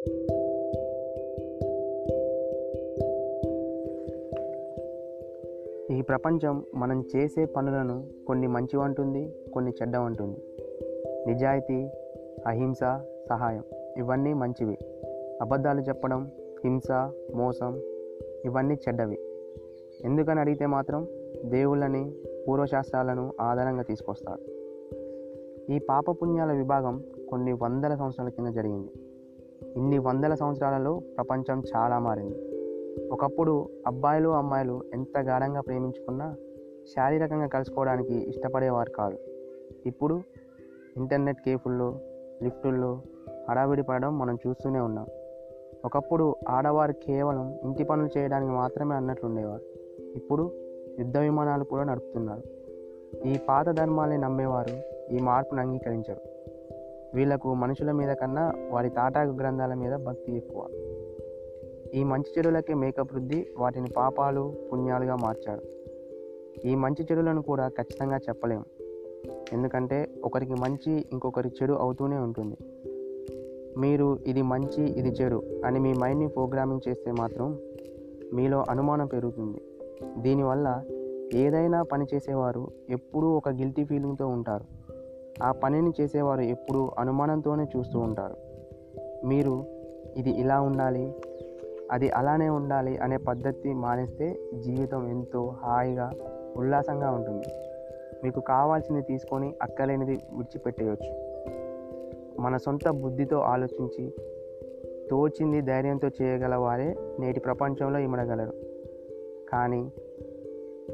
ఈ ప్రపంచం మనం చేసే పనులను కొన్ని మంచి ఉంటుంది కొన్ని చెడ్డ ఉంటుంది నిజాయితీ అహింస సహాయం ఇవన్నీ మంచివి. అబద్ధాలు చెప్పడం హింస మోసం ఇవన్నీ చెడ్డవి. ఎందుకని అడిగితే మాత్రం దేవుళ్ళని పూర్వశాస్త్రాలను ఆధారంగా తీసుకొస్తారు. ఈ పాపపుణ్యాల విభాగం కొన్ని వందల సంవత్సరాల కింద జరిగింది. ఇన్ని వందల సంవత్సరాలలో ప్రపంచం చాలా మారింది. ఒకప్పుడు అబ్బాయిలు అమ్మాయిలు ఎంత గాఢంగా ప్రేమించుకున్నా శారీరకంగా కలుసుకోవడానికి ఇష్టపడేవారు కాదు. ఇప్పుడు ఇంటర్నెట్ కేఫుల్లో లిఫ్టుల్లో హడావిడి పడడం మనం చూస్తూనే ఉన్నాం. ఒకప్పుడు ఆడవారు కేవలం ఇంటి పనులు చేయడానికి మాత్రమే అన్నట్లుండేవారు ఇప్పుడు యుద్ధ విమానాలు కూడా నడుపుతున్నారు. ఈ పాత ధర్మాల్ని నమ్మేవారు ఈ మార్పును అంగీకరించరు. వీళ్ళకు మనుషుల మీద కన్నా వారి తాటాకు గ్రంథాల మీద భక్తి ఎక్కువ. ఈ మంచి చెడులకే మేకప్ రుద్ది వాటిని పాపాలు పుణ్యాలుగా మార్చారు ఈ మంచి చెడులను కూడా ఖచ్చితంగా చెప్పలేము ఎందుకంటే ఒకరికి మంచి ఇంకొకరి చెడు అవుతూనే ఉంటుంది. మీరు ఇది మంచి ఇది చెడు అని మీ మైండ్ని ప్రోగ్రామింగ్ చేస్తే మాత్రం మీలో అనుమానం పెరుగుతుంది. దీనివల్ల ఏదైనా పని చేసేవారు ఎప్పుడూ ఒక గిల్టీ ఫీలింగ్తో ఉంటారు. ఆ పనిని చేసేవారు ఎప్పుడూ అనుమానంతోనే చూస్తూ ఉంటారు. మీరు ఇది ఇలా ఉండాలి అది అలానే ఉండాలి అనే పద్ధతి మానేస్తే జీవితం ఎంతో హాయిగా ఉల్లాసంగా ఉంటుంది. మీకు కావాల్సింది తీసుకొని అక్కలేనిది విడిచిపెట్టేయచ్చు. మన సొంత బుద్ధితో ఆలోచించి తోచింది ధైర్యంతో చేయగల వారే నేటి ప్రపంచంలో ఇమడగలరు. కానీ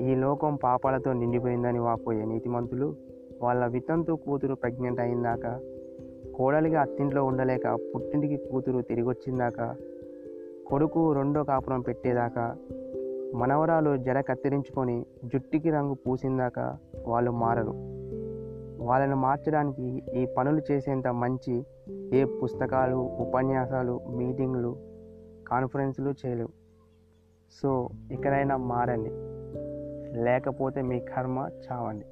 ఈ లోకం పాపాలతో నిండిపోయిందని వాపోయే నీతిమంతులు వాళ్ళ వితంతు కూతురు ప్రెగ్నెంట్ అయిందాక కోడలిగా అత్తింట్లో ఉండలేక పుట్టింటికి కూతురు తిరిగి వచ్చిందాక కొడుకు రెండో కాపురం పెట్టేదాకా మనవరాలు జడ కత్తిరించుకొని జుట్టికి రంగు పూసిందాక వాళ్ళు మారరు. వాళ్ళని మార్చడానికి ఈ పనులు చేసేంత మంచి ఏ పుస్తకాలు ఉపన్యాసాలు మీటింగ్లు కాన్ఫరెన్సులు చేయలేవు. సో ఎక్కడైనా మారండి. లేకపోతే మీ కర్మ చావండి.